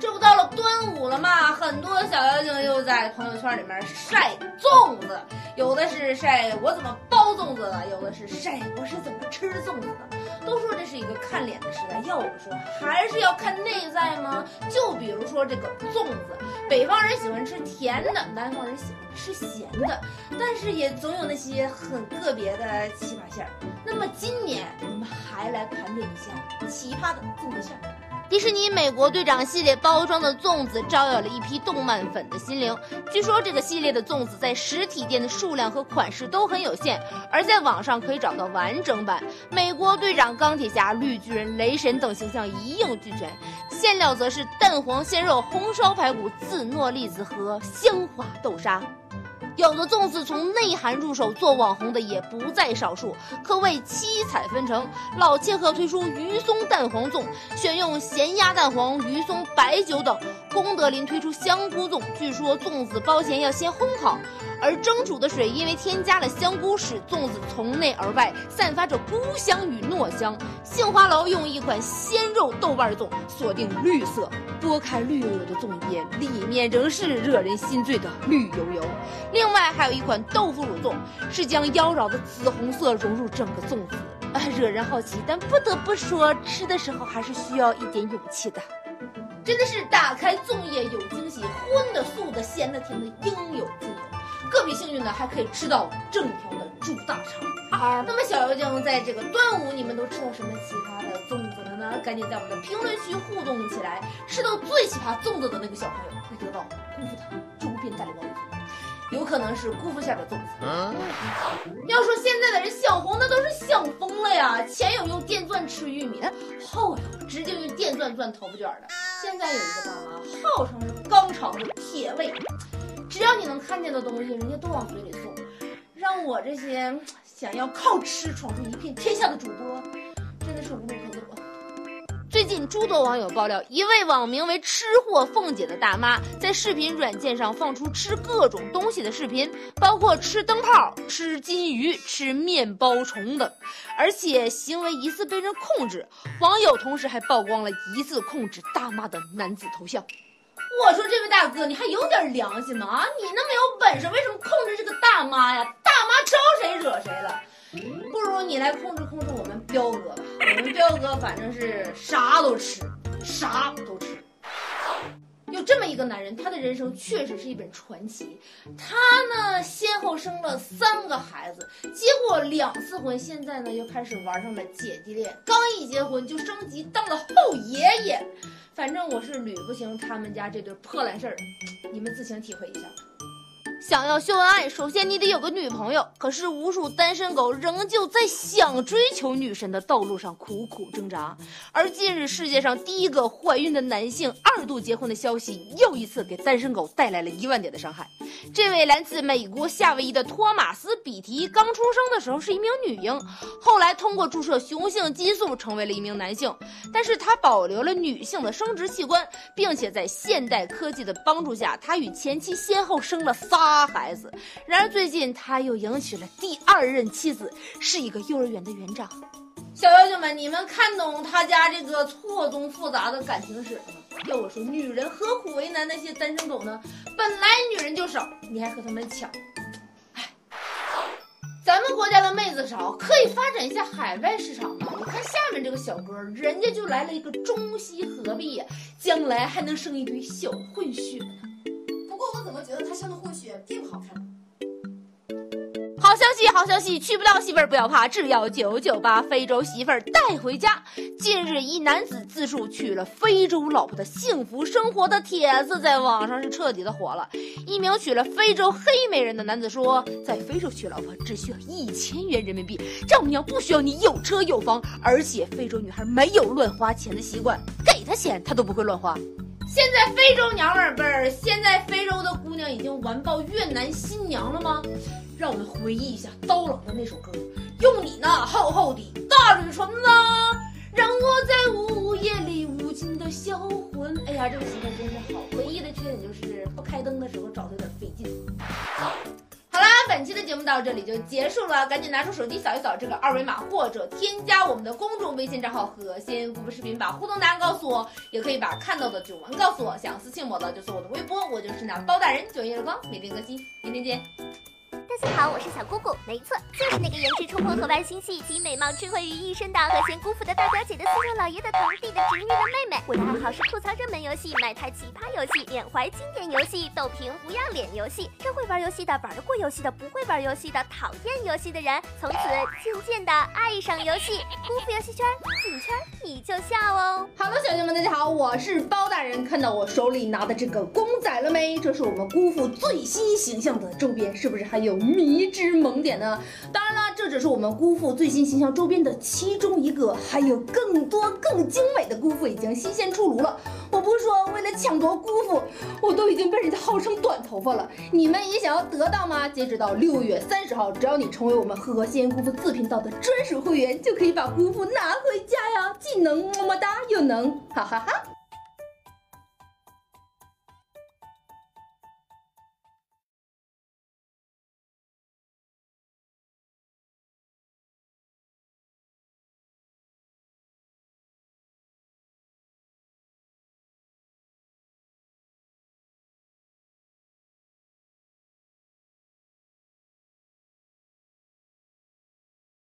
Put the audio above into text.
这不到了端午了吗？很多小妖精又在朋友圈里面晒粽子，有的是晒我怎么包粽子了，有的是晒我是怎么吃粽子的。都说这是一个看脸的时代，要我说还是要看内在吗？就比如说这个粽子，北方人喜欢吃甜的，南方人喜欢吃咸的，但是也总有那些很个别的奇葩馅儿。那么今年我们还来盘点一下奇葩的粽子馅儿。迪士尼美国队长系列包装的粽子招摇了一批动漫粉的心灵。据说这个系列的粽子在实体店的数量和款式都很有限，而在网上可以找到完整版。美国队长、钢铁侠、绿巨人、雷神等形象一应俱全，馅料则是蛋黄鲜肉、红烧排骨、自糯栗子和香花豆沙。有的粽子从内涵入手做网红的也不在少数，可谓七彩纷呈。老切合推出鱼松蛋黄粽，选用咸鸭蛋黄、鱼松、白酒等；功德林推出香菇粽，据说粽子包前要先烘烤，而蒸煮的水因为添加了香菇，使粽子从内而外散发着菇香与糯香。杏花楼用一款鲜肉豆瓣粽，锁定绿色，剥开绿油油的粽叶，里面仍是惹人心醉的绿油油。另另外还有一款豆腐乳粽，是将妖娆的紫红色融入整个粽子，啊，惹人好奇。但不得不说，吃的时候还是需要一点勇气的。真的是打开粽叶有惊喜，荤的、素的、咸的、甜的应有尽有。个别幸运的还可以吃到正条的猪大肠。那么小妖精在这个端午，你们都吃到什么奇葩的粽子了呢？赶紧在我们的评论区互动起来！吃到最奇葩粽子的那个小朋友会得到姑父堂周边代理王有可能是姑父下的粽子。要说现在的人想红，那都是想疯了呀！前有用电钻吃玉米的，后有直接用电钻钻头发卷的。现在有一个大妈，号称是肛肠的铁胃，只要你能看见的东西，人家都往嘴里送。让我这些想要靠吃闯出一片天下的主播，真的是无路可走。近，诸多网友爆料，一位网名为“吃货凤姐”的大妈，在视频软件上放出吃各种东西的视频，包括吃灯泡、吃金鱼、吃面包虫等，而且行为疑似被人控制。网友同时还曝光了疑似控制大妈的男子头像。我说这位大哥，你还有点良心吗？啊，你那么有本事，为什么控制这个大妈呀？大妈招谁惹谁了？不如你来控制控制我们彪哥吧。我们彪哥反正是啥都吃，啥都吃。有这么一个男人，他的人生确实是一本传奇。他呢，先后生了三个孩子，结过两次婚，现在呢又开始玩上了姐弟恋。刚一结婚就升级当了后爷爷。反正我是捋不清他们家这对破烂事儿，你们自行体会一下。想要秀恩爱，首先你得有个女朋友。可是无数单身狗仍旧在想追求女神的道路上苦苦挣扎。而近日，世界上第一个怀孕的男性二度结婚的消息，又一次给单身狗带来了一万点的伤害。这位来自美国夏威夷的托马斯·比提刚出生的时候是一名女婴，后来通过注射雄性激素成为了一名男性，但是他保留了女性的生殖器官，并且在现代科技的帮助下，他与前妻先后生了仨孩子。然而最近他又迎娶了第二任妻子，是一个幼儿园的园长。小妖精们，你们看懂他家这个错综复杂的感情史了吗？要我说，女人何苦为难那些单身狗呢？本来女人就少，你还和他们抢，哎，咱们国家的妹子少，可以发展一下海外市场嘛？你看下面这个小哥，人家就来了一个中西合璧，将来还能生一堆小混血呢。不过我怎么觉得他像个混血，并不好看。好消息，好消息，娶不到媳妇儿不要怕，只要九九八，非洲媳妇儿带回家。近日，一男子自述娶了非洲老婆的幸福生活的帖子在网上是彻底的火了。一名娶了非洲黑美人的男子说，在非洲娶老婆只需要一千元人民币，丈母娘不需要你有车有房，而且非洲女孩没有乱花钱的习惯，给她钱她都不会乱花。现在非洲娘们儿不是，现在非洲的姑娘已经完爆越南新娘了吗？让我们回忆一下刀郎的那首歌，用你那厚厚的大嘴唇子，让我在午夜里无尽的销魂。哎呀，这个媳妇真是好。唯一的缺点就是不开灯的时候找。本期的节目到这里就结束了，赶紧拿出手机扫一扫这个二维码，或者添加我们的公众微信账号“和仙姑父视频”，把互动答案告诉我，也可以把看到的九文告诉我。想私信我的就搜我的微博，我就是那包大人九月日光，每天更新，明天见。大家好，我是小姑姑，没错，就是那个颜值冲破和玩星系，集美貌智慧于一身的和贤姑父的大表姐的四舅老爷的堂弟的侄女的妹妹。我的爱好是吐槽热门游戏、买台奇葩游戏、缅怀经典游戏、斗屏不要脸游戏，这会玩游戏的、玩得过游戏的、不会玩游戏的、讨厌游戏的人，从此渐渐的爱上游戏。姑父游戏圈进圈你就笑哦。好的，小朋友们，大家好，我是包大人，看到我手里拿的这个公仔了没？这是我们姑父最新形象的周边，是不是还有？迷之萌点呢？当然了，这只是我们姑父最新形象周边的其中一个，还有更多更精美的姑父已经新鲜出炉了。我不说为了抢夺姑父，我都已经被人家号称短头发了，你们也想要得到吗？截止到六月三十号，只要你成为我们和仙姑父自频道的专属会员，就可以把姑父拿回家呀！既能么么哒，又能哈哈哈。